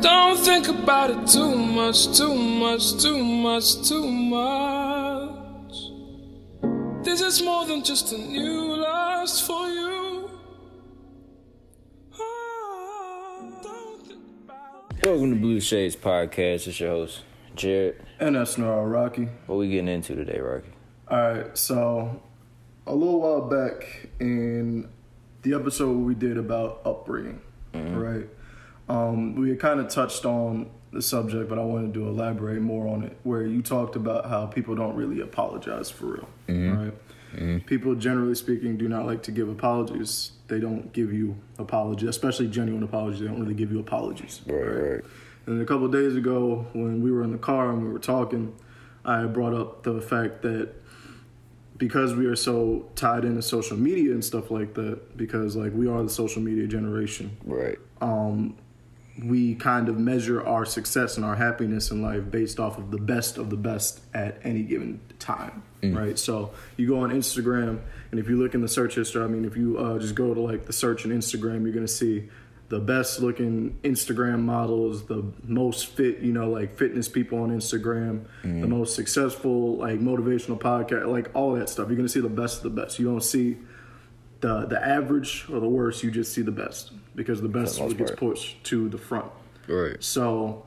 Don't think about it too much, too much, too much, too much. This is more than just a new lust for you. Ah, don't think about it. Welcome to Blue Shades Podcast. It's your host, Jaret. And that's SNRL Rocky. What we getting into today, Rocky? Alright, so a little while back in the episode we did about upbringing, right? Um, we had kind of touched on the subject, but I wanted to elaborate more on it, where you talked about how people don't really apologize for real, right? People, generally speaking, do not like to give apologies. They don't give you apologies, especially genuine apologies. They don't really give you apologies. right. And a couple days ago, when we were in the car and we were talking, I brought up the fact that because we are so tied into social media and stuff like that, because like we are the social media generation, Right. um, we kind of measure our success and our happiness in life based off of the best of the best at any given time, right? So you go on Instagram, and if you look in the search history, I mean, if you uh, just go to like the search in Instagram, you're gonna see the best looking Instagram models, the most fit, you know, like fitness people on Instagram, the most successful, like motivational podcast, like all that stuff. You're gonna see the best of the best. You don't see the the average or the worst. You just see the best because the best the gets pushed to the front. Right. So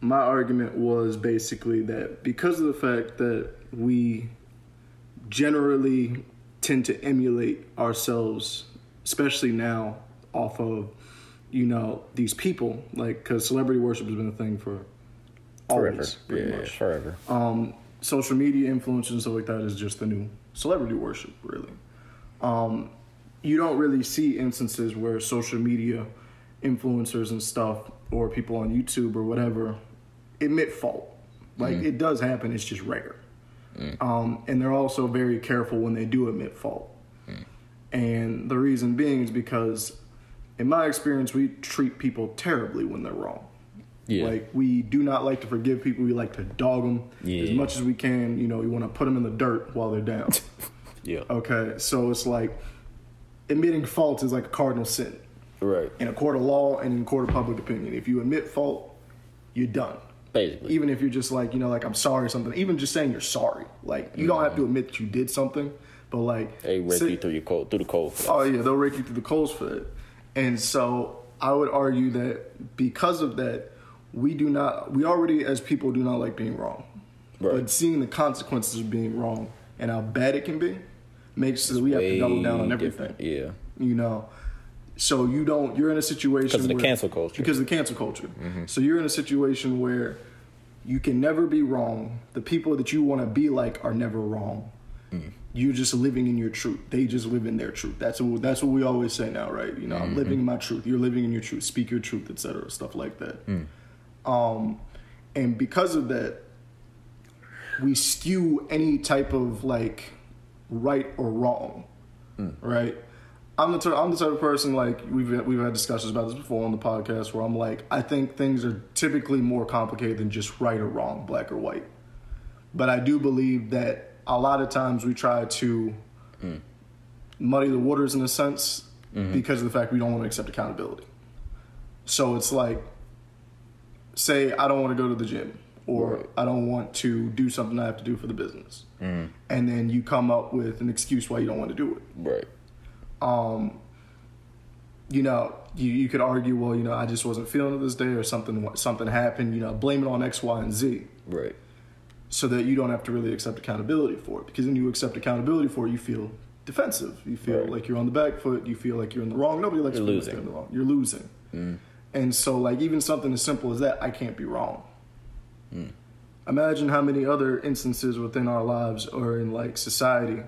my argument was basically that because of the fact that we generally tend to emulate ourselves, especially now, off of you know these people, like because celebrity worship has been a thing for Forever. always, pretty Yeah, much forever. um, social media influencers and stuff like that is just the new celebrity worship, really. Um, you don't really see instances where social media influencers and stuff, or people on YouTube or whatever, admit fault. Like mm. it does happen, it's just rare. Mm. Um, and they're also very careful when they do admit fault. Mm. And the reason being is because, in my experience, we treat people terribly when they're wrong. Yeah. Like we do not like to forgive people. We like to dog them Yeah. as much as we can. You know, we want to put them in the dirt while they're down. yeah. okay, so it's like admitting fault is like a cardinal sin Right. in a court of law and in court of public opinion. If you admit fault, you're done. Basically. Even if you're just like you know, like I'm sorry or something. Even just saying you're sorry, like you don't have to admit that you did something, but like they rake you through your cold through the cold. Oh yeah, they'll rake you through the coals for that. And so I would argue that because of that, we do not we already as people do not like being wrong. Right. But seeing the consequences of being wrong and how bad it can be makes so we have to double down on everything. Yeah. You know. So you don't you're in a situation Because of the where- cancel culture. Because of the cancel culture. Mm-hmm. So you're in a situation where you can never be wrong. The people that you want to be like are never wrong. Mm. You're just living in your truth. They just live in their truth. That's what that's what we always say now, right? You know, I'm mm-hmm. living in my truth. You're living in your truth. Speak your truth, etc. Stuff like that. Mm. Um, and because of that, we skew any type of like right or wrong, right? I'm the type, I'm the type of person like we've we've had discussions about this before on the podcast where I'm like I think things are typically more complicated than just right or wrong, black or white. But I do believe that a lot of times we try to muddy the waters in a sense because of the fact we don't want to accept accountability. So it's like, say I don't want to go to the gym or Right. I don't want to do something I have to do for the business, and then you come up with an excuse why you don't want to do it Right. um, you know, you, you could argue, well, you know, I just wasn't feeling it this day, or something something happened. You know, blame it on X, Y, and Z, Right. so that you don't have to really accept accountability for it. Because when you accept accountability for it, you feel defensive. You feel Right. like you're on the back foot. You feel like you're in the wrong. Nobody likes You're to feel like losing. they're in the wrong. You're losing. And so, like, even something as simple as that, I can't be wrong. Mm. Imagine how many other instances within our lives or in like society,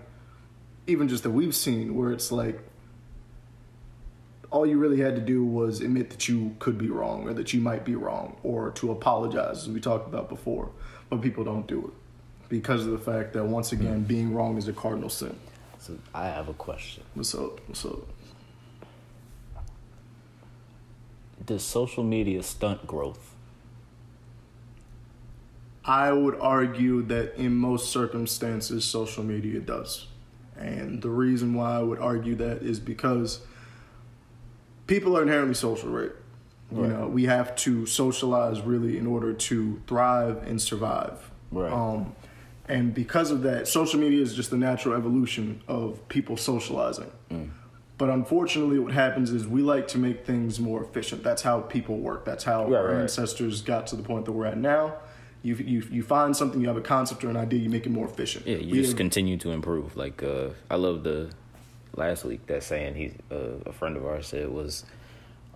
even just that we've seen, where it's like all you really had to do was admit that you could be wrong or that you might be wrong or to apologize, as we talked about before. But people don't do it because of the fact that, once again, mm. being wrong is a cardinal sin. So I have a question. What's up? What's up? Does social media stunt growth? I would argue that in most circumstances, social media does. And the reason why I would argue that is because people are inherently social, right? You Right. know, we have to socialize really in order to thrive and survive. Right. Um, and because of that, social media is just the natural evolution of people socializing. Mm. But unfortunately, what happens is we like to make things more efficient. That's how people work. That's how Right, our ancestors got to the point that we're at now. You, you you find something, you have a concept or an idea, you make it more efficient. Yeah, you We just have- continue to improve. Like uh, I love the last week that saying he uh, a friend of ours said was,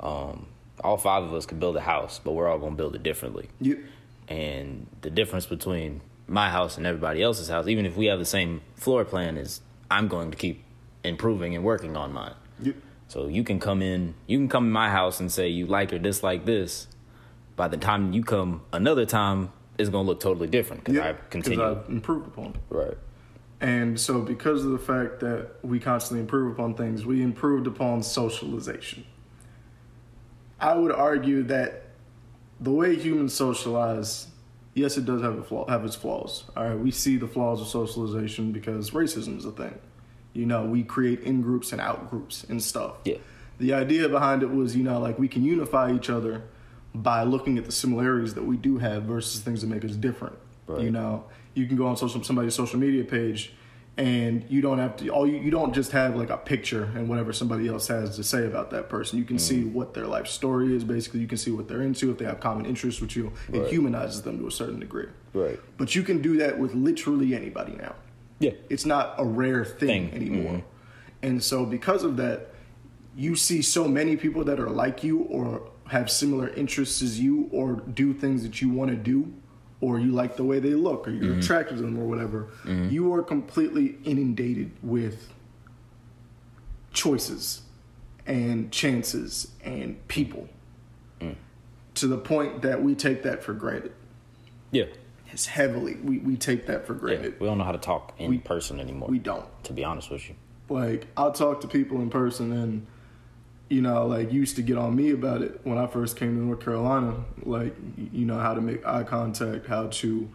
um, all five of us could build a house, but we're all gonna build it differently. you, And the difference between my house and everybody else's house, even if we have the same floor plan, is I'm going to keep improving and working on mine. you, So you can come in, you can come in my house and say you like or dislike this. By the time you come another time, it's gonna look totally different because yeah, I continue. I've improved upon it. right. And so, because of the fact that we constantly improve upon things, we improved upon socialization. I would argue that the way humans socialize, yes, it does have a flaw, have its flaws. All right, we see the flaws of socialization because racism is a thing. You know, we create in groups and out groups and stuff. Yeah. The idea behind it was, you know, like we can unify each other by looking at the similarities that we do have versus things that make us different. Right. You know, you can go on social somebody's social media page and you don't have to all you, you don't just have like a picture and whatever somebody else has to say about that person. You can see Mm. what their life story is, basically you can see what they're into, if they have common interests with you. It humanizes them to a certain degree. Right. But you can do that with literally anybody now Yeah. it's not a rare thing, Thing, anymore. mhm. And so because of that, you see so many people that are like you or have similar interests as you or do things that you want to do or you like the way they look or you're mm-hmm. attracted to them or whatever. Mm-hmm. You are completely inundated with choices and chances and people mm. to the point that we take that for granted. Yeah. It's heavily we, we take that for Yeah. granted. We don't know how to talk in We- person anymore. We don't. To be honest with you. like I'll talk to people in person and you know like used to get on me about it when I first came to North Carolina like you know how to make eye contact how to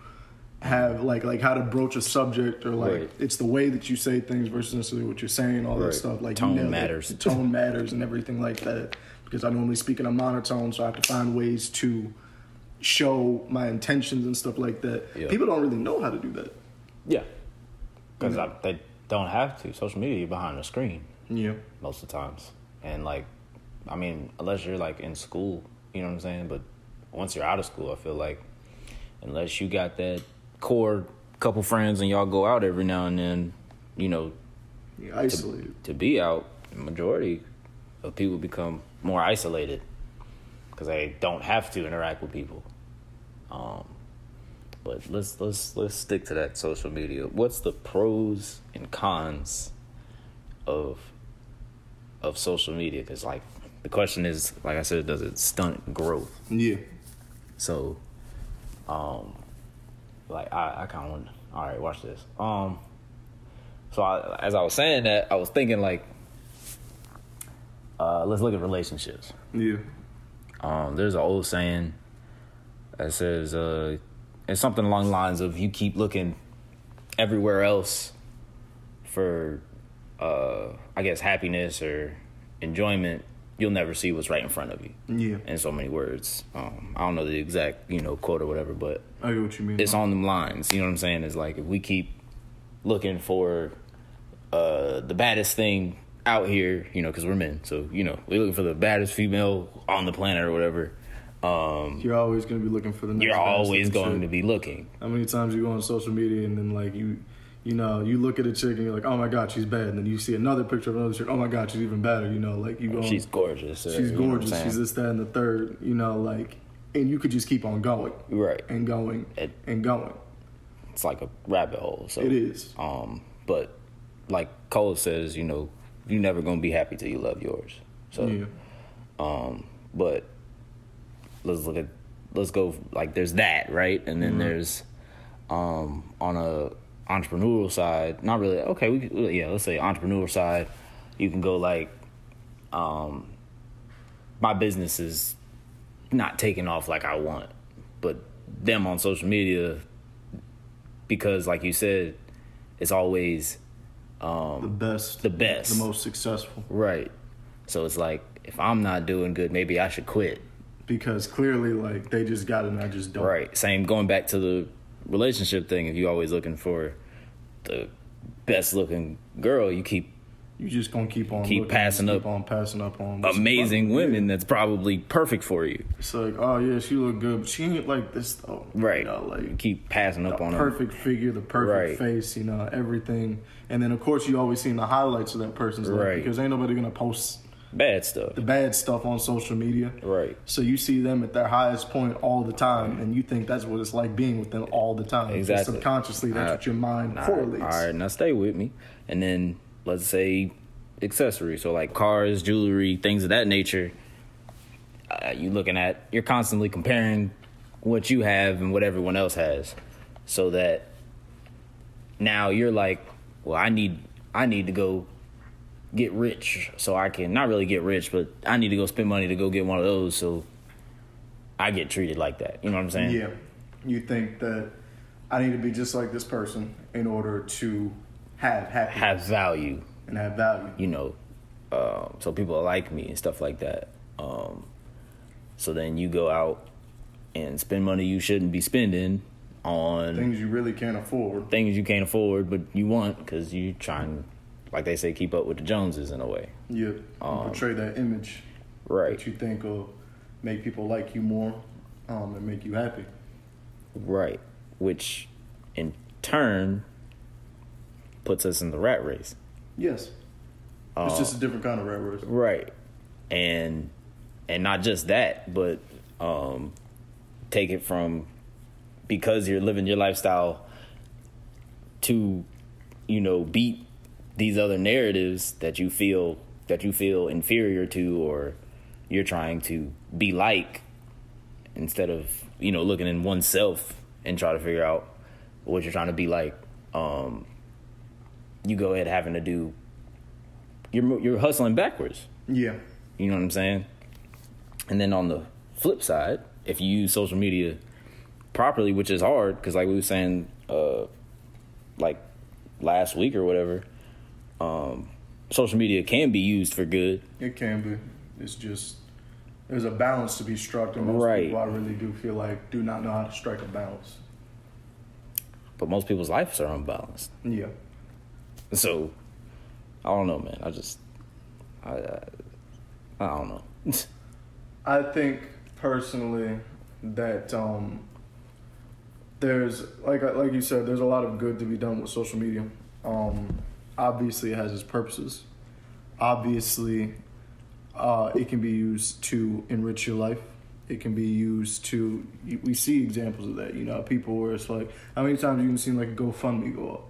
have like like how to broach a subject or like Right. it's the way that you say things versus necessarily what you're saying all that stuff like Tone you nailed it. matters. tone matters and everything like that because I normally speak in a monotone so I have to find ways to show my intentions and stuff like that Yeah. people don't really know how to do that Yeah. Because Yeah. they don't have to. Social media, you're behind the screen yeah most of the times. And like, I mean, unless you're like in school, you know what I'm saying? But once you're out of school, I feel like unless you got that core couple friends and y'all go out every now and then, you know, you're isolated to be out, the majority of people become more isolated because they don't have to interact with people. Um, but let's let's let's stick to that social media. What's the pros and cons of of social media? Because like the question is, like I said, does it stunt growth? yeah So, um, like I, I kind of want. All right, watch this. Um, so I, as I was saying that, I was thinking like, uh, let's look at relationships. yeah Um, there's an old saying that says, uh, it's something along the lines of you keep looking everywhere else for, uh, I guess, happiness or enjoyment. You'll never see what's right in front of you. yeah In so many words, um, I don't know the exact you know quote or whatever, but I get what you mean it's on them lines. You know what I'm saying? It's like if we keep looking for uh, the baddest thing out here, you know, because we're men, so you know we're looking for the baddest female on the planet or whatever. Um, You're always going to be looking for the. Next you're always shit. going to be looking. How many times you go on social media and then like you, you know, you look at a chick and you're like, oh my god, she's bad, and then you see another picture of another chick, oh my god, she's even better. You know, like you go. She's gorgeous. uh, She's you know gorgeous. saying? she's this, that, and the third. You know, like, and you could just keep on going right. and going It- and going. It's like a rabbit hole. So It is. Um, but like Cole says, you know, you're never gonna be happy till you love yours. So. yeah. Um, but let's look at let's go like there's that right, and then there's um on a entrepreneurial side, not really. Okay, we could, yeah, let's say entrepreneurial side, you can go like, um, my business is not taking off like I want, but them on social media because like you said, it's always The best. the best. The most successful. Right. So it's like if I'm not doing good, maybe I should quit. because clearly like they just got it and I just don't. Right. Same going back to the relationship thing. If you always looking for the best looking girl, you keep You just gonna keep on Keep looking, passing keep up on passing up on amazing in front of women that's probably perfect for you. It's like, oh yeah, she look good, but she ain't like this though. Right. You know, like you keep passing up on her. perfect figure, the perfect Right. face, you know, everything. And then of course you always seen the highlights of that person's life Right. because ain't nobody gonna post Bad stuff. the bad stuff on social media. Right. So you see them at their highest point all the time, and you think that's what it's like being with them all the time. So Exactly. subconsciously, that's what your mind All right, correlates. all right, now stay with me. And then let's say accessories, so like cars, jewelry, things of that nature. Uh, you looking at you're constantly comparing what you have and what everyone else has, so that now you're like, well, I need I need to go get rich so I can not really get rich, but I need to go spend money to go get one of those so I get treated like that. You know what I'm saying? Yeah. You think that I need to be just like this person in order to have happiness Have value. and have value. you know, um, so people like me and stuff like that. Um, so then you go out and spend money you shouldn't be spending on Things you really can't afford. things you can't afford, but you want because you're trying, like they say, keep up with the Joneses in a way. Yeah. You portray that image Right, that you think will make people like you more um, and make you happy. right. Which, in turn, puts us in the rat race. Yes. It's just a different kind of rat race. Right. And and not just that, but um take it from because you're living your lifestyle to you know beat these other narratives that you feel that you feel inferior to or you're trying to be like instead of you know looking in oneself and try to figure out what you're trying to be like um you go ahead having to do you're you're hustling backwards Yeah. you know what I'm saying? And then on the flip side, if you use social media properly, which is hard, because like we were saying, uh, like last week or whatever, um, social media can be used for good. It can be. It's just there's a balance to be struck, and most Right. people I really do feel like do not know how to strike a balance. But most people's lives are unbalanced. Yeah. So I don't know, man. I just I I, I don't know. I think personally that um, there's like like you said, there's a lot of good to be done with social media. Um, obviously, it has its purposes. Obviously, uh, it can be used to enrich your life. It can be used to. We see examples of that. You know, people where it's like, how many times you can see like a GoFundMe go up,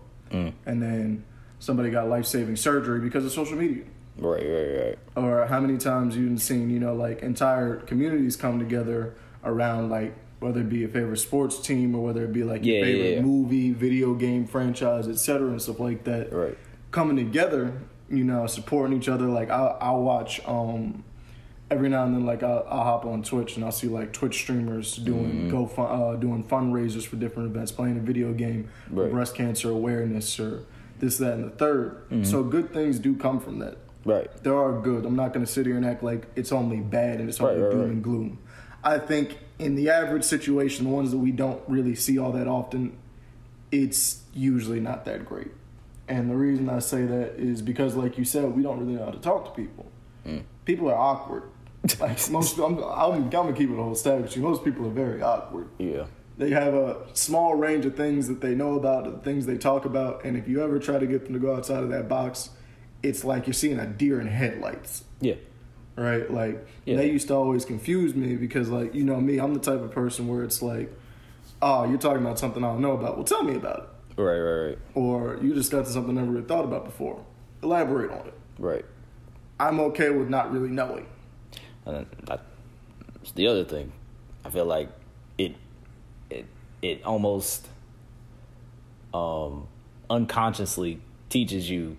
and then somebody got life saving surgery because of social media right, right, right. or how many times you've seen you know like entire communities come together around like whether it be a favorite sports team or whether it be like Yeah, your yeah, favorite yeah. movie video game franchise etc and stuff like that Right. Coming together you know supporting each other like i'll, I'll watch um every now and then like I'll, I'll hop on twitch and i'll see like twitch streamers doing Mm-hmm. go fun, uh, doing fundraisers for different events playing a video game Right. breast cancer awareness or this that and the 3rd so good things do come from that Right. there are good. I'm not going to sit here and act like it's only bad and it's only right, doom right. and gloom. I think in the average situation, the ones that we don't really see all that often, it's usually not that great. And the reason I say that is because, like you said, we don't really know how to talk to people. Mm. People are awkward. Like most, I'm, I'm, I'm gonna keep it a whole stack with you. Most people are very awkward. Yeah. They have a small range of things that they know about, the things they talk about, and if you ever try to get them to go outside of that box, it's like you're seeing a deer in headlights Yeah. right? Like Yeah. they used to always confuse me because, like, you know me, I'm the type of person where it's like, oh, you're talking about something I don't know about. Well, tell me about it. Right, right, right. Or you just got to something I never really thought about before. Elaborate on it. Right. I'm okay with not really knowing. And it's the other thing, I feel like it, it, it almost, um, unconsciously teaches you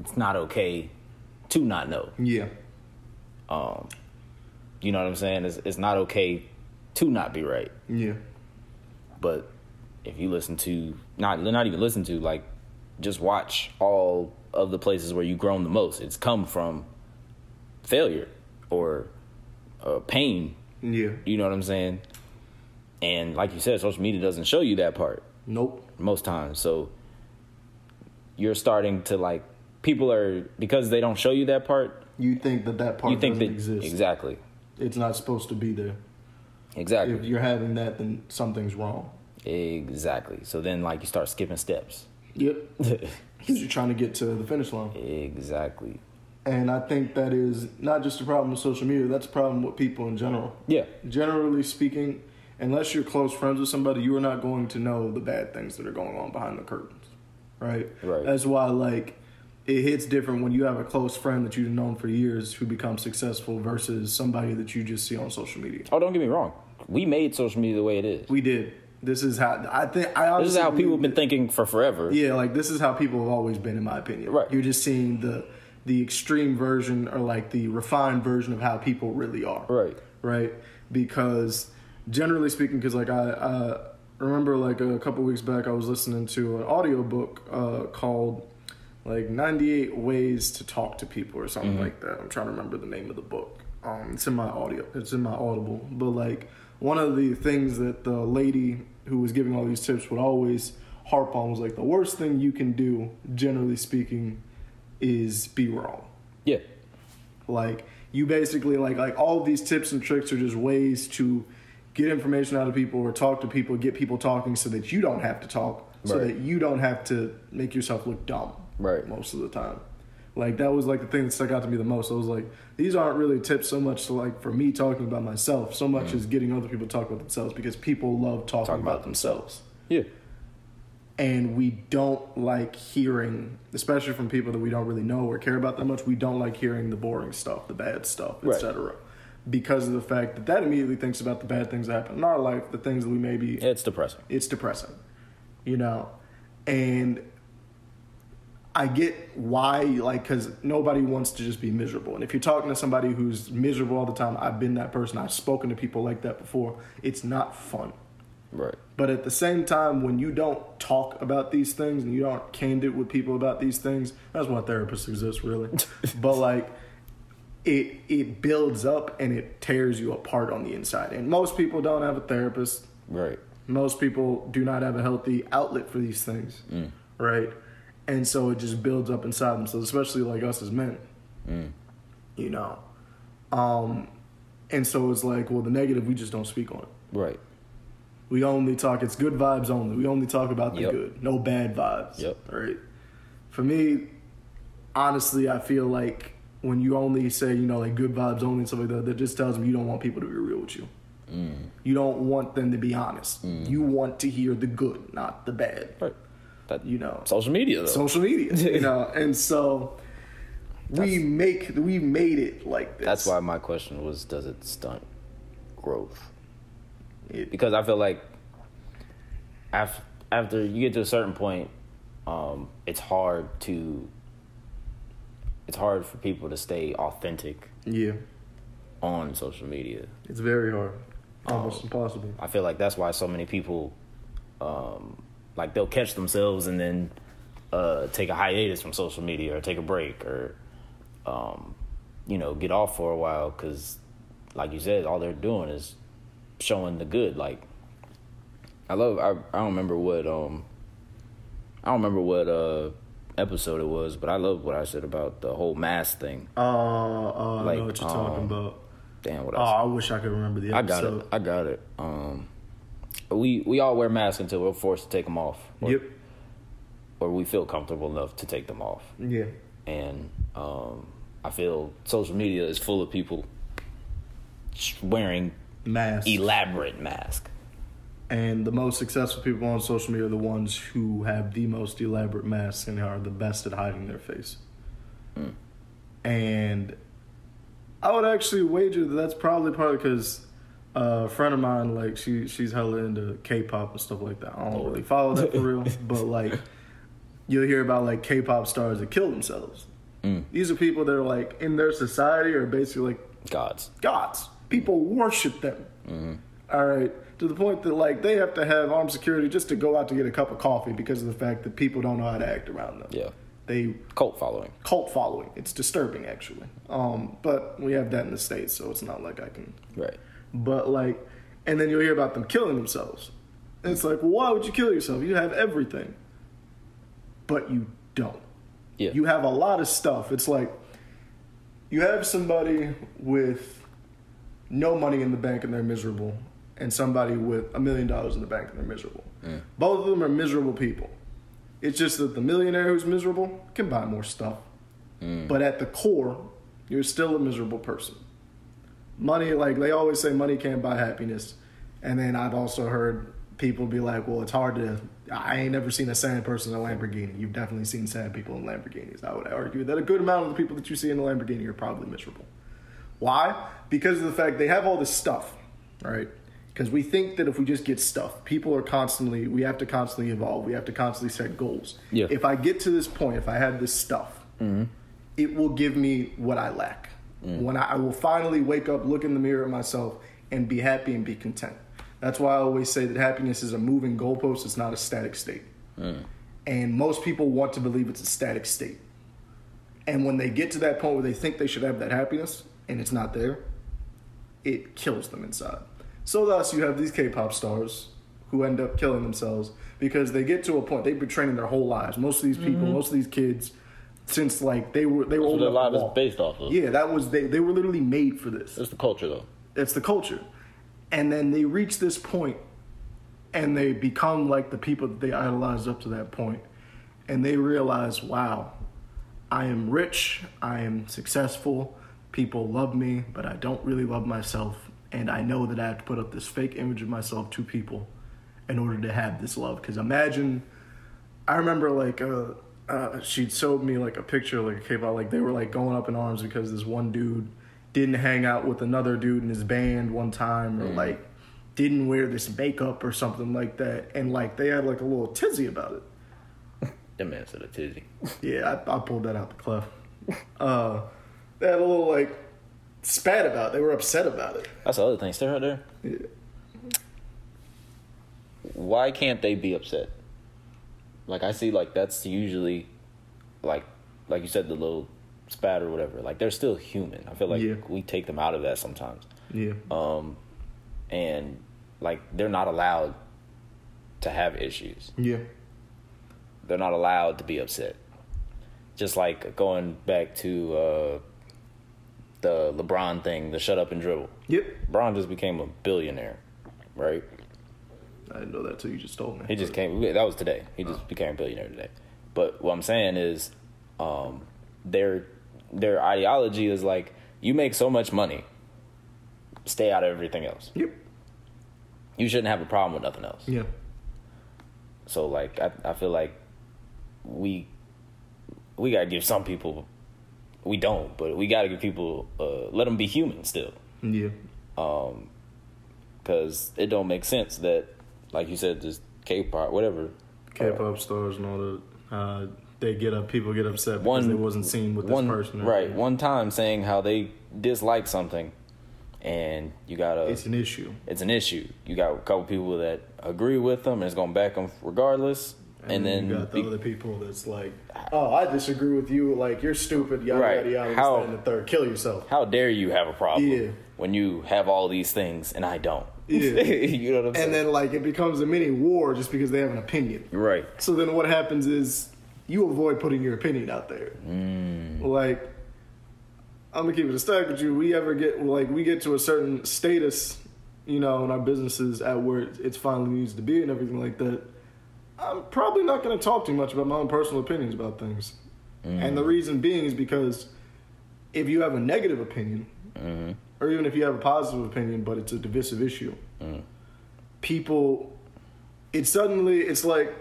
it's not okay to not know. Yeah. Um, you know what I'm saying? It's, it's not okay to not be right. Yeah. But if you listen to not not even listen to like just watch all of the places where you've grown the most. It's come from failure or uh, pain. Yeah. You know what I'm saying? And like you said, social media doesn't show you that part Nope. most times. So you're starting to like people are because they don't show you that part. You think that that part you think doesn't that exist. exactly, It's not supposed to be there. exactly, If you're having that, then something's wrong. Exactly. So then like you start skipping steps. Yep. Because you're trying to get to the finish line. exactly. And I think that is not just a problem with social media, that's a problem with people in general. Yeah. Generally speaking, unless you're close friends with somebody, you are not going to know the bad things that are going on behind the curtains. Right? Right. That's why, like, it hits different when you have a close friend that you've known for years who becomes successful versus somebody that you just see on social media. Oh, don't get me wrong. We made social media the way it is. We did. This is how I think. I this is how people have been thinking for forever. Yeah, like this is how people have always been, in my opinion. Right. You're just seeing the the extreme version or like the refined version of how people really are. Right. Right. Because generally speaking, because like I, I remember like a couple weeks back, I was listening to an audiobook uh, called like 98 Ways to Talk to People or something like that. I'm trying to remember the name of the book. Um, it's in my audio. It's in my Audible. But like one of the things that the lady who was giving all these tips would always harp on was like the worst thing you can do, generally speaking, is be wrong Yeah. like you basically like like all of these tips and tricks are just ways to get information out of people or talk to people get people talking so that you don't have to talk so that you don't have to make yourself look dumb Right. most of the time like that was like the thing that stuck out to me the most i was like these aren't really tips so much to like for me talking about myself so much as getting other people to talk about themselves because people love talking Mm. Talk about, about themselves Yeah. and we don't like hearing, especially from people that we don't really know or care about that much. We don't like hearing the boring stuff, the bad stuff, Right. etc. Because of the fact that that immediately thinks about the bad things that happen in our life, the things that we maybe It's depressing. it's depressing, you know, and I get why, like, because nobody wants to just be miserable. And if you're talking to somebody who's miserable all the time, I've been that person. I've spoken to people like that before. It's not fun. Right. But at the same time, when you don't talk about these things and you aren't candid with people about these things, that's why therapists exist, really. but like, it it builds up and it tears you apart on the inside. And most people don't have a therapist. Right. Most people do not have a healthy outlet for these things, mm. right? And so it just builds up inside them. So especially like us as men. You know, um, and so it's like, well, the negative we just don't speak on it. Right. We only talk. It's good vibes only. We only talk about the Yep. good. No bad vibes. Yep. Right. For me, honestly, I feel like when you only say you know like good vibes only and stuff like that, that just tells me you don't want people to be real with you. Mm. You don't want them to be honest. You want to hear the good, not the bad. Right. That You know, social media though. social media. you know, and so we make we made it like this. That's why my question was does it stunt growth? It- Because I feel like after after you get to a certain point, um, it's hard to it's hard for people to stay authentic yeah, on social media. it's very hard, almost impossible. I feel like that's why so many people, um, like they'll catch themselves and then uh, take a hiatus from social media or take a break or, um, you know, get off for a while because, like you said, all they're doing is showing the good. Like, I love. I I don't remember what um. I don't remember what uh episode it was, but I love what I said about the whole mask thing. Uh, uh, I Like, know what you're talking um, about. Damn, what Oh. I wish I could remember the episode I got it. I got it. Um, we we all wear masks until we're forced to take them off. Or, Yep. Or we feel comfortable enough to take them off. Yeah. And um, I feel social media is full of people wearing Mask. elaborate masks. and the most successful people on social media are the ones who have the most elaborate masks and are the best at hiding their face. And I would actually wager that that's probably partly because uh, a friend of mine, like she she's hella into K-pop and stuff like that. I don't really follow that for real, but like you'll hear about like K-pop stars that kill themselves. These are people that are like in their society are basically like Gods. gods. People worship them. All right. To the point that like they have to have armed security just to go out to get a cup of coffee because of the fact that people don't know how to act around them. Yeah. they Cult following. cult following. It's disturbing actually. Um, but we have that in the states, so it's not like I can. Right. But like, and then you'll hear about them killing themselves. And it's like, well, why would you kill yourself? You have everything, but you don't. Yeah. You have a lot of stuff. It's like you have somebody with no money in the bank and they're miserable, and somebody with a million dollars in the bank and they're miserable. Both of them are miserable people. It's just that the millionaire who's miserable can buy more stuff. Mm. But at the core, you're still a miserable person. Money, like they always say, money can't buy happiness. And then I've also heard people be like, well, it's hard to. I ain't never seen a sad person in a Lamborghini. You've definitely seen sad people in Lamborghinis. I would argue that a good amount of the people that you see in a Lamborghini are probably miserable. Why? Because of the fact they have all this stuff, right? Because we think that if we just get stuff, people are constantly, we have to constantly evolve. We have to constantly set goals. Yeah. If I get to this point, if I have this stuff, mm-hmm. it will give me what I lack. Mm. When I, I will finally wake up, look in the mirror at myself, and be happy and be content. That's why I always say that happiness is a moving goalpost, it's not a static state. Mm. And most people want to believe it's a static state. And when they get to that point where they think they should have that happiness and it's not there, it kills them inside. So thus you have these K-pop stars who end up killing themselves because they get to a point they've been training their whole lives. Most of these people, mm-hmm. most of these kids, since like they were they were what a enough is based off of. Yeah, that was they. They were literally made for this. It's the culture, though. It's the culture, and then they reach this point, and they become like the people that they idolized up to that point, and they realize, wow, I am rich, I am successful, people love me, but I don't really love myself, and I know that I have to put up this fake image of myself to people in order to have this love. Because imagine, I remember like uh, uh, she'd showed me like a picture like a K-pop, like they were like going up in arms because this one dude didn't hang out with another dude in his band one time, or like didn't wear this makeup or something like that, and like they had like a little tizzy about it. That man said a tizzy. Yeah, I, I pulled that out the clef. Uh, they had a little like spat about. it. They were upset about it. That's the other thing. Stay right there. Yeah. Why can't they be upset? Like I see, like that's usually, like, like you said, the little spat or whatever. Like they're still human. I feel like Yeah. we take them out of that sometimes. Yeah. Um, and like they're not allowed to have issues. Yeah. They're not allowed to be upset. Just like going back to uh, the LeBron thing, the shut up and dribble. Yep. LeBron just became a billionaire, right? I didn't know that till you just told me. He just came. That was today. He just became a billionaire today. But what I'm saying is, um, their their ideology is like you make so much money, stay out of everything else. Yep. You shouldn't have a problem with nothing else. Yeah. So like I I feel like we we gotta give some people we don't, but we gotta give people uh, let them be human still, Yeah. Um, because it don't make sense that like you said this K-pop whatever K-pop stars and all that. Uh, they get up. People get upset because one they wasn't seen with this person. right one time saying how they dislike something and you gotta It's an issue. it's an issue you got a couple people that agree with them and it's gonna back them regardless and, then, you got the be- other people that's like, oh, I disagree with you. Like you're stupid. Yada Right. yada yada. How, and the third, kill yourself. how dare you have a problem Yeah. when you have all these things and I don't Yeah. you know what I'm saying And then like it becomes a mini war just because they have an opinion. right So then what happens is you avoid putting your opinion out there. Mm. Like I'm gonna keep it a stack with you. We ever get like we get to a certain status, you know, in our businesses at where it's finally needs to be and everything like that. I'm probably not gonna talk too much about my own personal opinions about things. And the reason being is because if you have a negative opinion, or even if you have a positive opinion, but it's a divisive issue, people, it's suddenly it's like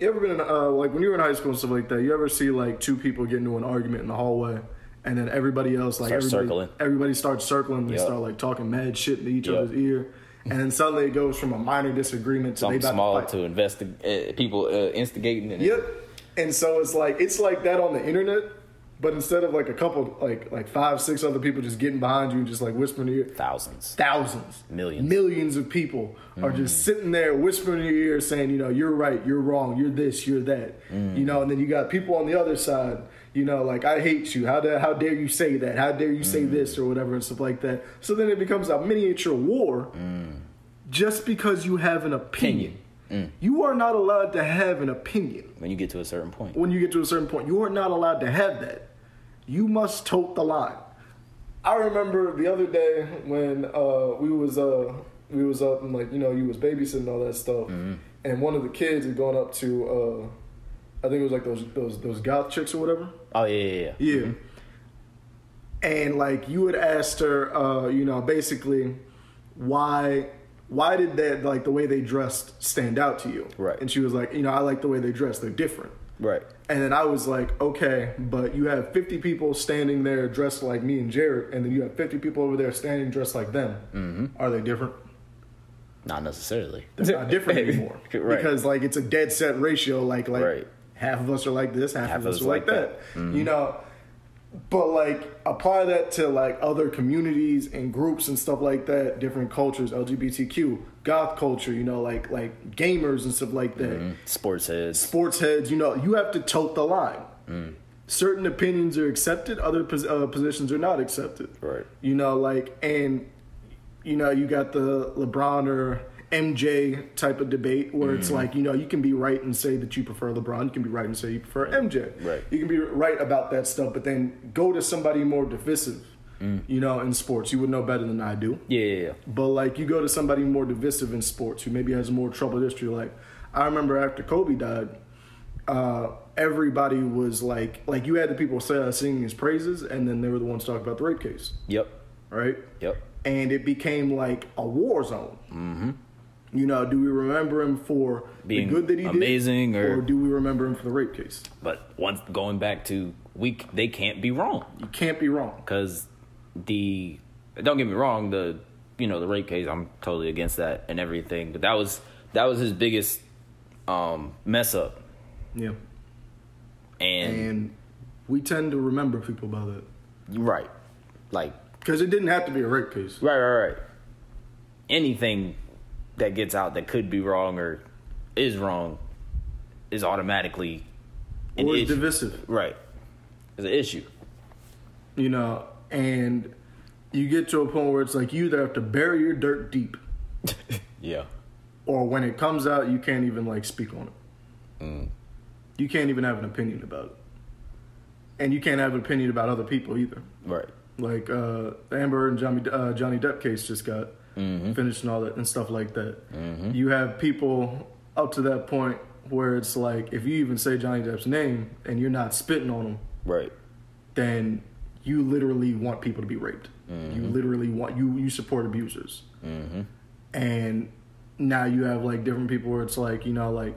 you ever been in, uh, like when you were in high school and stuff like that. You ever see like two people get into an argument in the hallway, and then everybody else like Start everybody, circling. everybody starts circling. And They Yep. start like talking mad shit into each Yep. other's ear, and then suddenly it goes from a minor disagreement to something small to, to investigate uh, people uh, instigating Yep. And so it's like it's like that on the internet, But instead of like a couple, like like five, six other people just getting behind you and just like whispering in your ear, Thousands. thousands, Millions. millions of people are just mm. sitting there whispering in your ear, saying, you know, you're right, you're wrong, you're this, you're that, mm. you know. And then you got people on the other side, you know, like I hate you. How dare how dare you say that? How dare you say mm. this or whatever and stuff like that. So then it becomes a miniature war, just because you have an opinion. You are not allowed to have an opinion When you get to a certain point. when you get to a certain point. You are not allowed to have that. You must tote the line. I remember the other day when uh, we was uh, we was up and like you know you was babysitting all that stuff, and one of the kids had gone up to uh, I think it was like those those those goth chicks or whatever. Oh yeah, yeah, yeah. Yeah. And like you had asked her, uh, you know, basically why why did that like the way they dressed stand out to you? Right. And she was like, you know, I like the way they dress. They're different. Right. And then I was like, okay, but you have 50 people standing there dressed like me and Jaret, and then you have 50 people over there standing dressed like them. Mm-hmm. Are they different? Not necessarily. They're not different anymore. right. Because like it's a dead set ratio. Like like Right. half of us are like this, half, Half of us are like that. Mm-hmm. You know. But like apply that to like other communities and groups and stuff like that, different cultures, LGBTQ, goth culture, you know, like like gamers and stuff like that Mm-hmm. sports heads. sports heads, you know, you have to tote the line. Certain opinions are accepted, other pos- uh, positions are not accepted. Right. You know, like, and, you know, you got the LeBron or MJ type of debate where Mm-hmm. it's like, you know, you can be right and say that you prefer LeBron. You can be right and say you prefer MJ. Right. You can be right about that stuff, but then go to somebody more divisive, Mm. you know, in sports. You would know better than I do. Yeah, yeah, yeah. But like you go to somebody more divisive in sports who maybe has more troubled history. Like I remember after Kobe died, uh, everybody was like, like you had the people say, uh, singing his praises, and then they were the ones talking about the rape case, Yep. right? Yep. And it became like a war zone. Mm-hmm. You know, do we remember him for Being the good that he amazing did, or- or do we remember him for the rape case? But once going back to we, they can't be wrong You can't be wrong. because the don't get me wrong the you know the rape case I'm totally against that and everything but that was that was his biggest um mess up. Yeah. and, And we tend to remember people by that. Right. Like because it didn't have to be a rape case. right right right. Anything that gets out that could be wrong or is wrong is automatically Or divisive. right. It's an issue. You know, and you get to a point where it's like you either have to bury your dirt deep, yeah or when it comes out, you can't even like speak on it. Mm. You can't even have an opinion about it, and you can't have an opinion about other people either. right Like uh, the Amber and Johnny uh, Johnny Depp case just got Mm-hmm. finished and all that and stuff like that. You have people up to that point where it's like if you even say Johnny Depp's name and you're not spitting on him, right then you literally want people to be raped. You literally want you you support abusers, and now you have like different people where it's like you know like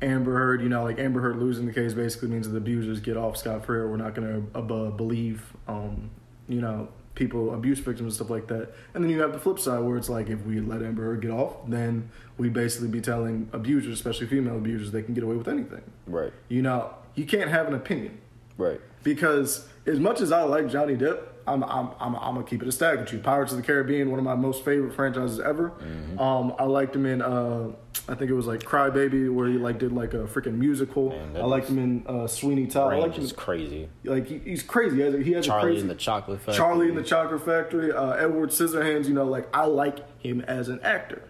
Amber Heard, you know like Amber Heard losing the case basically means that the abusers get off scot free. or We're not going to uh, believe, um, you know, people abuse victims and stuff like that. And then you have the flip side where it's like if we let Amber Heard get off, then we basically be telling abusers, especially female abusers, they can get away with anything. right You know, you can't have an opinion right because as much as I like Johnny Depp, I'm I'm I'm, I'm gonna keep it a stack with you. Pirates of the Caribbean, one of my most favorite franchises ever. Um, I liked him in uh, I think it was like Cry Baby, where he like did like a freaking musical. Man, I liked him in uh, Sweeney Todd. I liked him is crazy like he, he's crazy. He has, a, he has a Charlie crazy in the Chocolate Factory. Charlie in the Chocolate Factory, uh, Edward Scissorhands, you know, like I like him as an actor.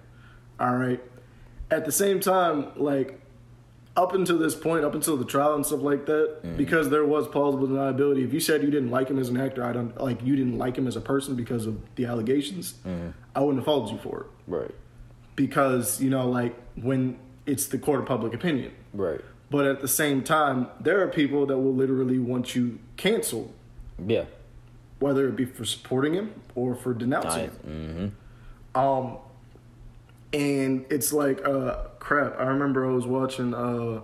All right. At the same time, like up until this point, up until the trial and stuff like that, Mm-hmm. because there was plausible deniability. If you said you didn't like him as an actor, I don't like you didn't like him as a person because of the allegations. Mm-hmm. I wouldn't have followed you for it right because you know, like when it's the court of public opinion. right But at the same time, there are people that will literally want you canceled yeah whether it be for supporting him or for denouncing Nice. him. mm-hmm. Um, and it's like, uh, crap. I remember I was watching uh,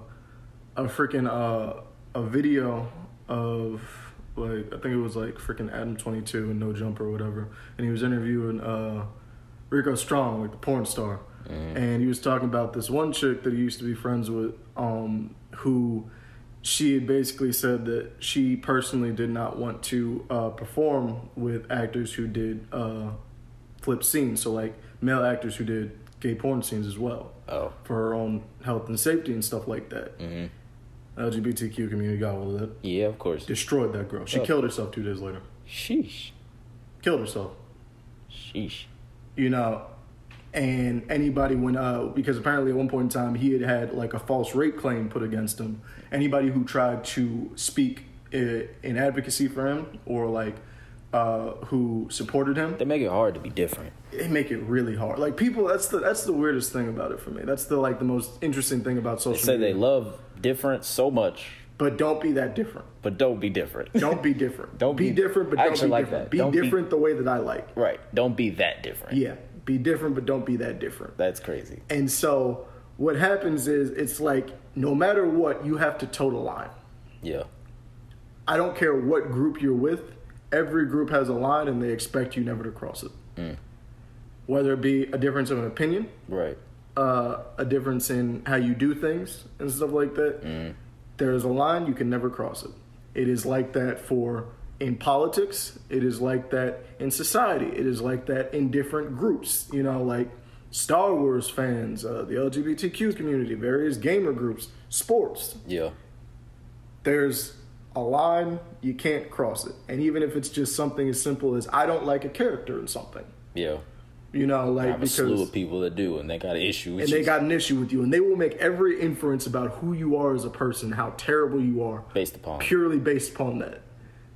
a freaking uh, a video of like I think it was like freaking Adam Twenty Two and No Jumper or whatever, and he was interviewing uh, Rico Strong, like the porn star, and he was talking about this one chick that he used to be friends with, um, who she had basically said that she personally did not want to uh, perform with actors who did uh, flip scenes, so like male actors who did gay porn scenes as well, Oh. for her own health and safety and stuff like that. hmm LGBTQ community got all of that. Yeah, of course. Destroyed that girl. She Oh. killed herself two days later. Sheesh. Killed herself. Sheesh. you know, and anybody when uh because apparently at one point in time he had had like a false rape claim put against him. Anybody who tried to speak in advocacy for him or like uh who supported him, They make it hard to be different. They make it really hard. Like people, that's the that's the weirdest thing about it for me. That's the like the most interesting thing about They social say media. they love different so much, but don't be that different. but don't be different. Don't be different. Don't be, be- different, but I don't actually be like different. that. Be Don't be- different the way that I like. right. Don't be that different. Yeah, be different, but don't be that different. That's crazy. And so what happens is it's like no matter what, you have to toe the line. Yeah. I don't care what group you're with, every group has a line and they expect you never to cross it. Mm. Whether it be a difference of an opinion, Right. uh, a difference in how you do things and stuff like that, Mm. there is a line you can never cross it. It is like that for in politics, it is like that in society, it is like that in different groups, you know, like Star Wars fans, uh, the LGBTQ community, various gamer groups, sports. Yeah. There's a line, you can't cross it. And even if it's just something as simple as I don't like a character in something, Yeah. you know, I like have a slew because of people that do, and they got an issue with and you. they got an issue with you, and they will make every inference about who you are as a person, how terrible you are, based upon. purely based upon that.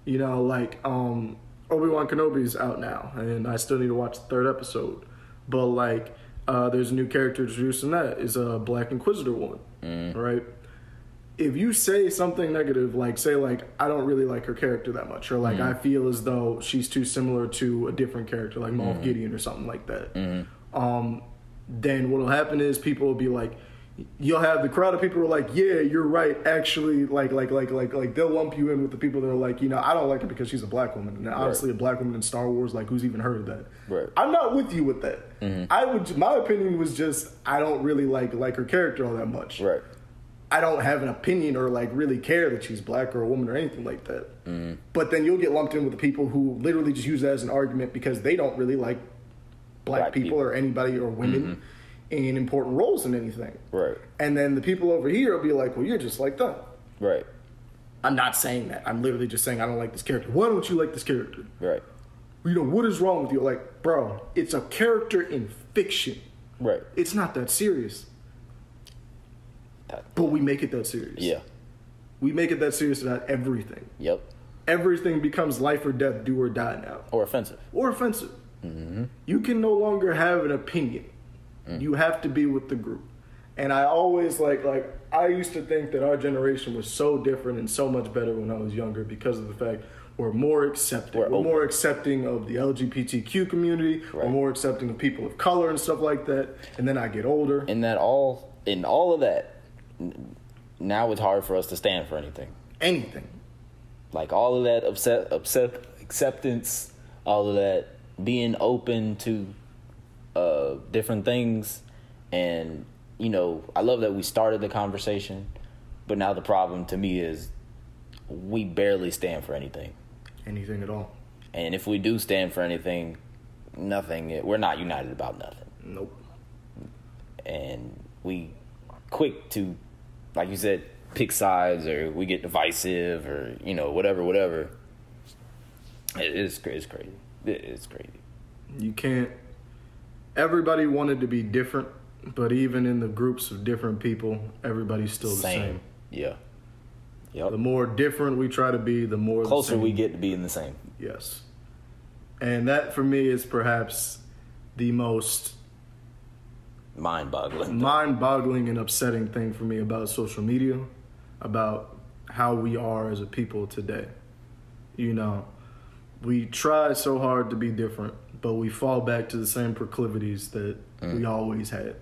You know, like um, Obi Wan Kenobi's out now, and I still need to watch the third episode. But like, uh, there's a new character introduced in that is a Black Inquisitor woman, right? If you say something negative, like say like I don't really like her character that much, or like mm. I feel as though she's too similar to a different character, like Moff mm. Gideon or something like that, mm-hmm. um, then what'll happen is people will be like, you'll have the crowd of people who are like, yeah, you're right. Actually, like, like, like, like, like, they'll lump you in with the people that are like, you know, I don't like her because she's a black woman. And honestly, a black woman in Star Wars, like, who's even heard of that? Right. I'm not with you with that. Mm-hmm. I would. My opinion was just I don't really like like her character all that much. Right. I don't have an opinion or like really care that she's black or a woman or anything like that. Mm-hmm. But then you'll get lumped in with the people who literally just use that as an argument because they don't really like black, Black people, people. or anybody or women mm-hmm. in important roles in anything. Right. And then the people over here will be like, well, you're just like them. Right. I'm not saying that. I'm literally just saying I don't like this character. Why don't you like this character? Right. You know, what is wrong with you? Like, bro, it's a character in fiction. Right. It's not that serious. But we make it that serious. yeah. We make it that serious about everything. Yep. Everything becomes life or death, do or die now. Or offensive. Or offensive. Mm-hmm. You can no longer have an opinion. Mm. You have to be with the group. And I always like like I used to think that our generation was so different and so much better when I was younger because of the fact we're more accepting. We're We're, more accepting of the LGBTQ community. We're more accepting of people of color and stuff like that. And then I get older. And that all, in all of that, now it's hard for us to stand for anything. Anything. Like all of that upset, upset acceptance, all of that being open to uh, different things, and you know, I love that we started the conversation, but now the problem to me is we barely stand for anything, Anything at all. and if we do stand for anything, nothing. We're not united about nothing. Nope. and we quick to like you said pick sides or we get divisive or you know whatever whatever it is it's crazy it is crazy You can't. Everybody wanted to be different, but even in the groups of different people, everybody's still the same, same. yeah The more different we try to be, the more the closer same. we get to being the same Yes. And that for me is perhaps the most mind-boggling mind boggling and upsetting thing for me about social media, about how we are as a people today. You know, we try so hard to be different, but we fall back to the same proclivities that we mm. always had.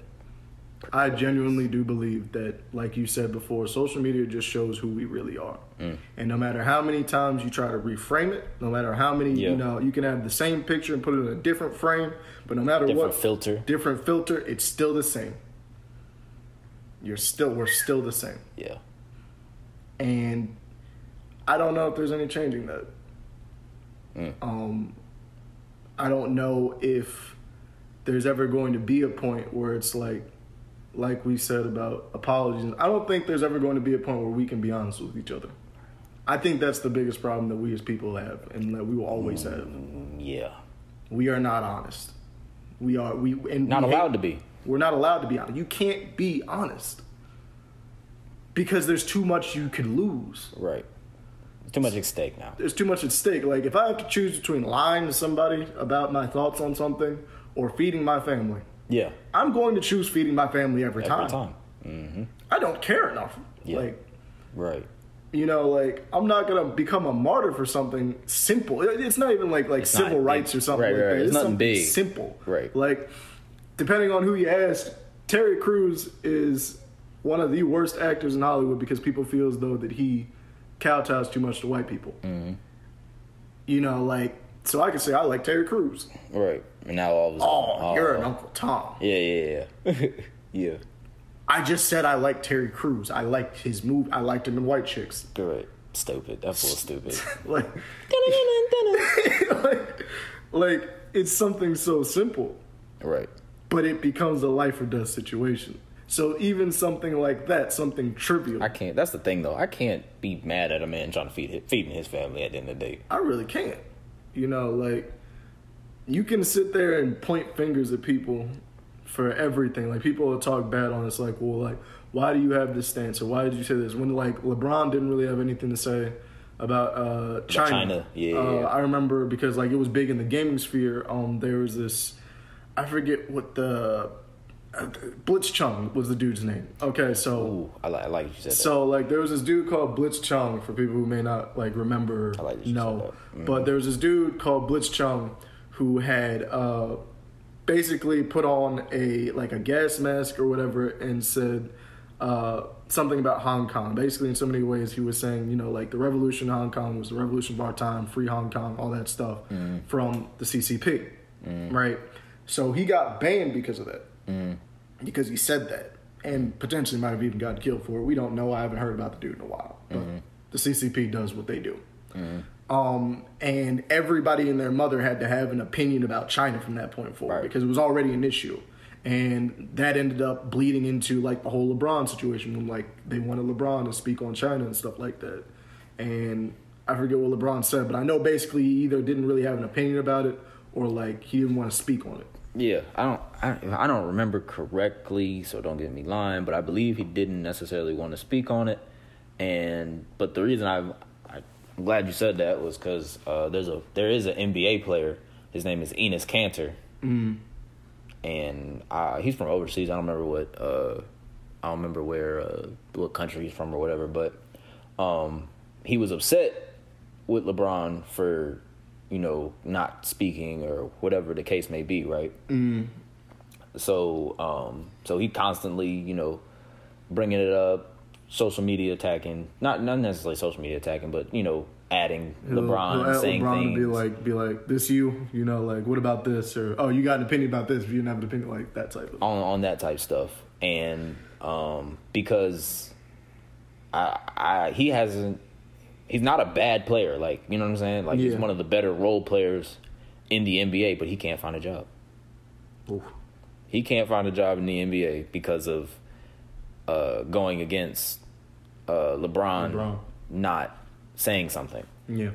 I genuinely do believe that, like you said before, social media just shows who we really are. And no matter how many times you try to reframe it, no matter how many, Yeah. you know, you can have the same picture and put it in a different frame, but no matter what different what filter different filter, it's still the same. You're still we're still the same. yeah and I don't know if there's any changing that. Mm. Um, I don't know if there's ever going to be a point where it's like, like we said about apologies. I don't think there's ever going to be a point where we can be honest with each other. I think that's the biggest problem that we as people have, and that we will always have. Mm, yeah. We are not honest. We are we and Not we hate- allowed to be. We're not allowed to be honest. You can't be honest because there's too much you could lose. Right. There's too much at stake now. There's too much at stake. Like if I have to choose between lying to somebody about my thoughts on something or feeding my family, Yeah. I'm going to choose feeding my family every, Every time. time. hmm I don't care enough. Yeah. Like Right. you know, like I'm not gonna become a martyr for something simple. It's not even like like not civil rights or something Right, like right, that. It's It's nothing something big. simple. Right. Like depending on who you ask, Terry Crews is one of the worst actors in Hollywood because people feel as though that he kowtows too much to white people. Mm-hmm. You know, like so I can say I like Terry Crews. Right. And now all of a Oh, sudden. you're an Uncle Tom. Yeah, yeah, yeah. yeah. I just said I like Terry Crews. I liked his move. I liked him in White Chicks. Right. Stupid. That's full stupid. like, like, like it's something so simple, right. but it becomes a life or death situation. So even something like that, something trivial, I I, can't. That's the thing, though. I can't be mad at a man trying to feed his, feeding his family at the end of the day. I really can't. You know, like you can sit there and point fingers at people for everything. Like people will talk bad on us, like, well, like why do you have this stance or why did you say this? When like LeBron didn't really have anything to say about uh, China. China, yeah, Uh, yeah. I remember because like it was big in the gaming sphere. Um, there was this, I forget what the. Blitzchung was the dude's name. Okay, so Ooh, I like, I like you said that. so like there was this dude called Blitzchung for people who may not like remember I like you no. said that. But there was this dude called Blitzchung who had uh basically put on a like a gas mask or whatever and said uh something about Hong Kong. Basically in so many ways he was saying, you know, like the revolution in Hong Kong was the revolution of our time, free Hong Kong, all that stuff from the CCP. Right? So he got banned because of that Mm. because he said that and potentially might have even gotten killed for it. We don't know. I haven't heard about the dude in a while. But mm-hmm. the CCP does what they do. Mm-hmm. Um, and everybody and their mother had to have an opinion about China from that point forward Right. because it was already an issue. And that ended up bleeding into like the whole LeBron situation when like they wanted LeBron to speak on China and stuff like that. And I forget what LeBron said, but I know basically he either didn't really have an opinion about it or like he didn't want to speak on it. Yeah, I don't, I, I don't remember correctly, so don't get me lying. But I believe he didn't necessarily want to speak on it, and but the reason I, I I'm glad you said that was because uh, there's a there is an NBA player. His name is Enes Kanter, and uh, he's from overseas. I don't remember what uh, I don't remember where uh, what country he's from or whatever, but um, he was upset with LeBron for you know not speaking or whatever the case may be, right? Mm. So um, so he constantly you know bringing it up, social media attacking, not not necessarily social media attacking, but you know adding LeBron He'll- he'll saying LeBron things. would be like, be like, this you, you know, like, what about this? Or, oh, you got an opinion about this, but you didn't have an opinion, like that type of. on on that type stuff, and um, because I, I he hasn't he's not a bad player, like you know what I'm saying. Like he's one of the better role players in the NBA, but he can't find a job. Oof. He can't find a job in the NBA because of uh, going against uh, LeBron, LeBron. not saying something. Yeah.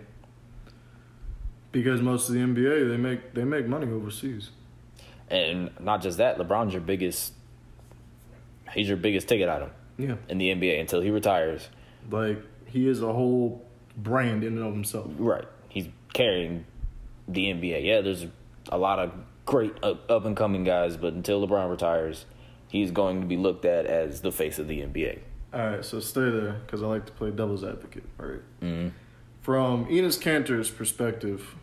Because most of the NBA, they make they make money overseas. And not just that, LeBron's your biggest he's your biggest ticket item Yeah. in the NBA until he retires. Like he is a whole brand in and of himself. Right. He's carrying the NBA. Yeah, there's a lot of great up and coming guys, but until LeBron retires, he's going to be looked at as the face of the NBA. All right, so stay there because I like to play devil's advocate. All right? Mm-hmm. From Enes Kanter's perspective,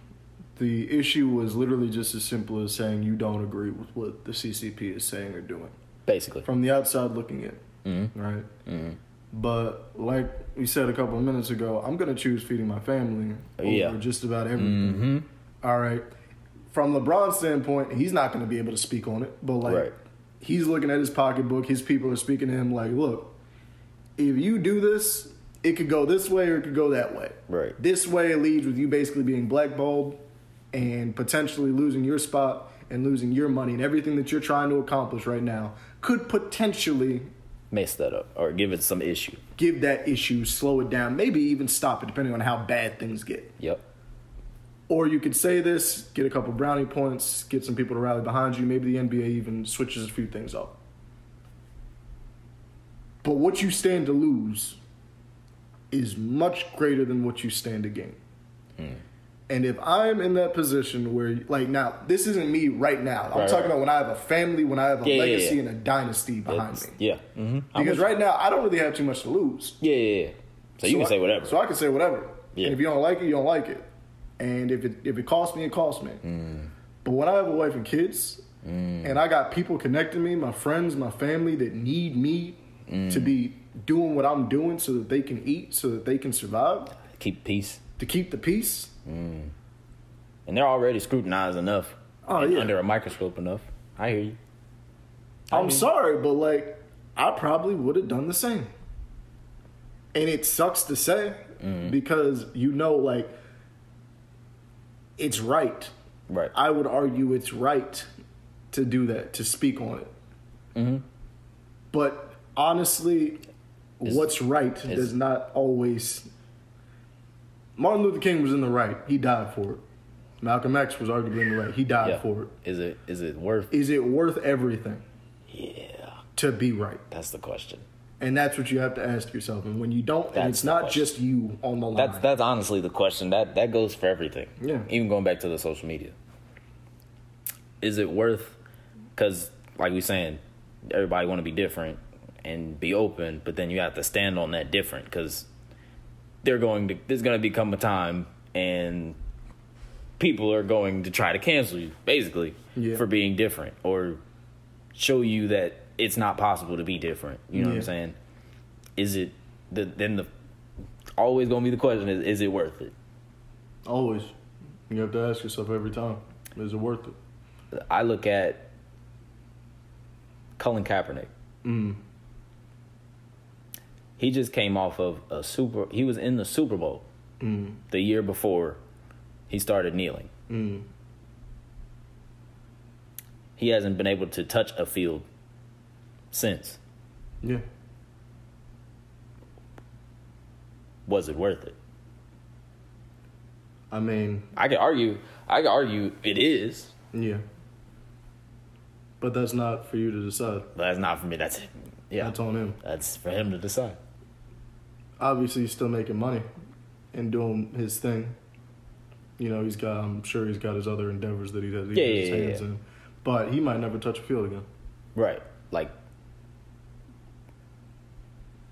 the issue was literally just as simple as saying you don't agree with what the CCP is saying or doing. Basically. From the outside looking in, mm-hmm. right? Mm-hmm. But like we said a couple of minutes ago, I'm gonna choose feeding my family over Yeah. just about everything. Mm-hmm. All right. From LeBron's standpoint, he's not gonna be able to speak on it, but like Right. he's looking at his pocketbook. His people are speaking to him like, "Look, if you do this, it could go this way or it could go that way. Right. This way it leads with you basically being blackballed and potentially losing your spot and losing your money and everything that you're trying to accomplish right now could potentially Mess that up or give it some issue. give that issue, slow it down, maybe even stop it depending on how bad things get. Yep. Or you could say this, get a couple brownie points, get some people to rally behind you. Maybe the NBA even switches a few things up. But what you stand to lose is much greater than what you stand to gain. Mm. And if I'm in that position where, like, now, this isn't me right now. I'm Right, talking right. about when I have a family, when I have a Yeah, yeah, legacy yeah. and a dynasty behind It's- me. Yeah. Mm-hmm. Because right now, I don't really have too much to lose. Yeah, yeah, yeah. So, you can I- say whatever. So I can say whatever. Yeah. And if you don't like it, you don't like it. And if it if it costs me, it costs me. Mm. But when I have a wife and kids, and I got people connecting me, my friends, my family that need me Mm. to be doing what I'm doing so that they can eat, so that they can survive, Keep peace. to keep the peace. And they're already scrutinized enough. Oh, yeah. Under a microscope enough. I hear you. I'm sorry, but like I probably would have done the same. And it sucks to say Mm. because you know like it's right. Right. I would argue it's right to do that, to speak on it. Mm-hmm. But honestly, what's right does not always. Martin Luther King was in the right. He died for it. Malcolm X was arguably in the right. He died yeah. for it. Is it is it worth Is it worth everything Yeah. to be right? That's the question. And that's what you have to ask yourself. And when you don't, and it's not question. just you on the line. That's that's honestly the question. That that goes for everything. Yeah. Even going back to the social media. Is it worth cuz like we saying everybody want to be different and be open, but then you have to stand on that different cuz they're going to there's going to become a time and people are going to try to cancel you basically Yeah. for being different or show you that it's not possible to be different. You know what I'm saying? Is it the then the always gonna be the question is is it worth it? Always. You have to ask yourself every time is it worth it? I look at Colin Kaepernick. Mm. He just came off of a super. He was in the Super Bowl Mm. the year before he started kneeling. Mm. He hasn't been able to touch a field since. Yeah. Was it worth it? I mean, I could argue. I could argue it is, yeah. But that's not for you to decide. that's not for me. That's yeah. That's on him. That's for him to decide. Obviously, he's still making money and doing his thing. You know, he's got. I'm sure he's got his other endeavors that he does. He Yeah, yeah, his yeah, hands yeah. in. But he might never touch a field again. Right. Like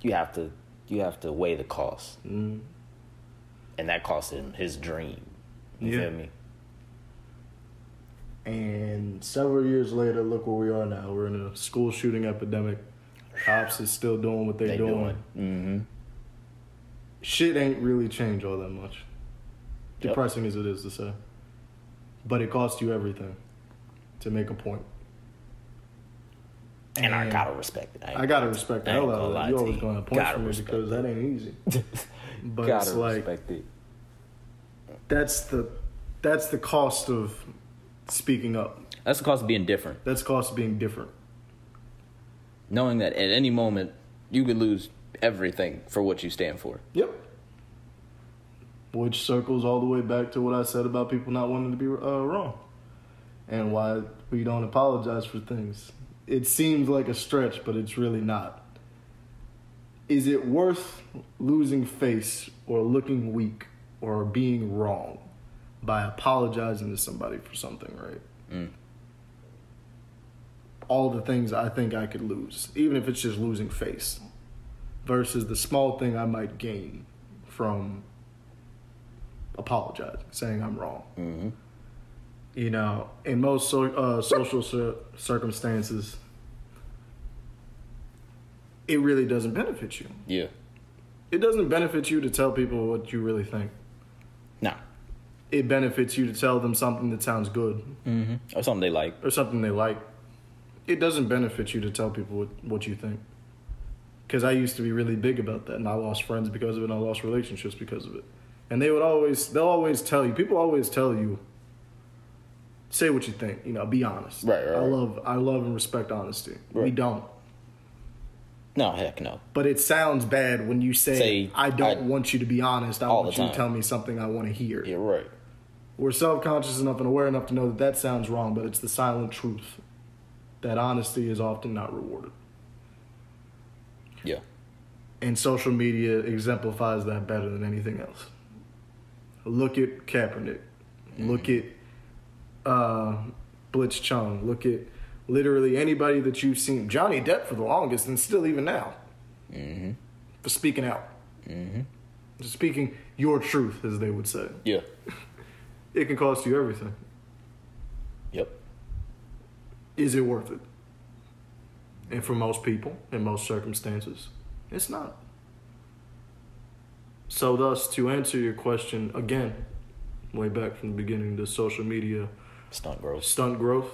you have to you have to weigh the cost. Mm. And that cost him his dream. You Yeah. feel me? And several years later, look where we are now. We're in a school shooting epidemic. Cops is still doing what they're They doing. doing. Shit ain't really changed all that much. Yep. Depressing as it is to say. But it costs you everything to make a point. And I gotta respect it. I gotta respect the hell out of it. You to always gonna have points Gotta for me because that ain't easy. But gotta it's like respect it. that's the that's the cost of speaking up. That's the cost of being different. That's the cost of being different. Knowing that at any moment you could lose everything for what you stand for. Yep. Which circles all the way back to what I said about people not wanting to be uh, wrong, and why we don't apologize for things. It seems like a stretch, but it's really not. Is it worth losing face or looking weak or being wrong by apologizing to somebody for something, right? Mm. All the things I think I could lose, even if it's just losing face, versus the small thing I might gain from apologizing, saying I'm wrong. Mm-hmm. You know, in most so, uh, social cir- circumstances, it really doesn't benefit you. Yeah. It doesn't benefit you to tell people what you really think. Nah. It benefits you to tell them something that sounds good Mm-hmm. Or something they like. or something they like. It doesn't benefit you to tell people what, what you think. Because I used to be really big about that, and I lost friends because of it, and I lost relationships because of it. And they would always, they'll always tell you, people always tell you, say what you think, you know, be honest. Right, right, I right. love, I love and respect honesty. We don't. No, heck no. But it sounds bad when you say, Say, I don't I- want you to be honest. I want you to tell me something I want to hear. You're right. We're self conscious enough and aware enough to know that that sounds wrong, but it's the silent truth that honesty is often not rewarded. Yeah. And social media exemplifies that better than anything else. Look at Kaepernick. Mm-hmm. Look at uh, Blitzchung. Look at literally anybody that you've seen. Johnny Depp for the longest, and still even now. Mm-hmm. For speaking out. Mm-hmm. Speaking your truth, as they would say. Yeah. It can cost you everything. Yep. Is it worth it? And for most people, in most circumstances, it's not. So, thus, to answer your question again, way back from the beginning, the social media Stunt growth. stunt growth,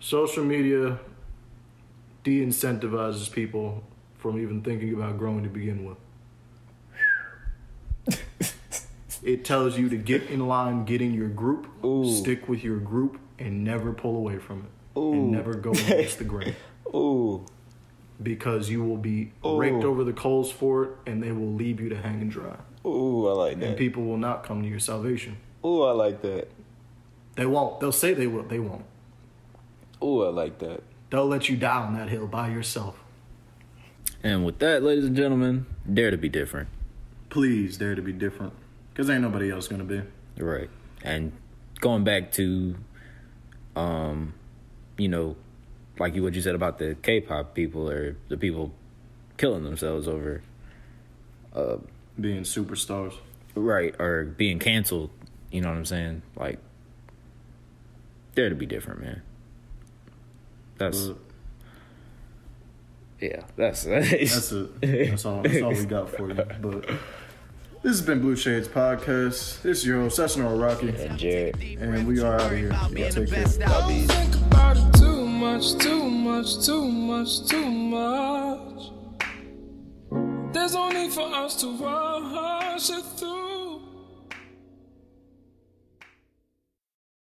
social media de incentivizes people from even thinking about growing to begin with. it tells you to get in line, get in your group, Ooh. stick with your group, and never pull away from it. Ooh. And never go against the grain. Ooh. Because you will be Ooh. raked over the coals for it, and they will leave you to hang and dry. Ooh, I like that. And people will not come to your salvation. Ooh, I like that. They won't. They'll say they will. They won't. Ooh, I like that. They'll let you die on that hill by yourself. And with that, ladies and gentlemen, dare to be different. Please dare to be different. Because ain't nobody else gonna be. Right. And going back to, um, you know, like you what you said about the K-pop people or the people killing themselves over, uh, Being superstars. right, or being canceled. You know what I'm saying? Like, dare to be different, man. That's But yeah. That's that's it. That's all that's all we got for you. But this has been Blue Shades Podcast. This is your host, SNRL Rocky. and Jaret. And we are out of here. Y'all take care. Much, too much, too much, too much. There's no need for us to rush it through.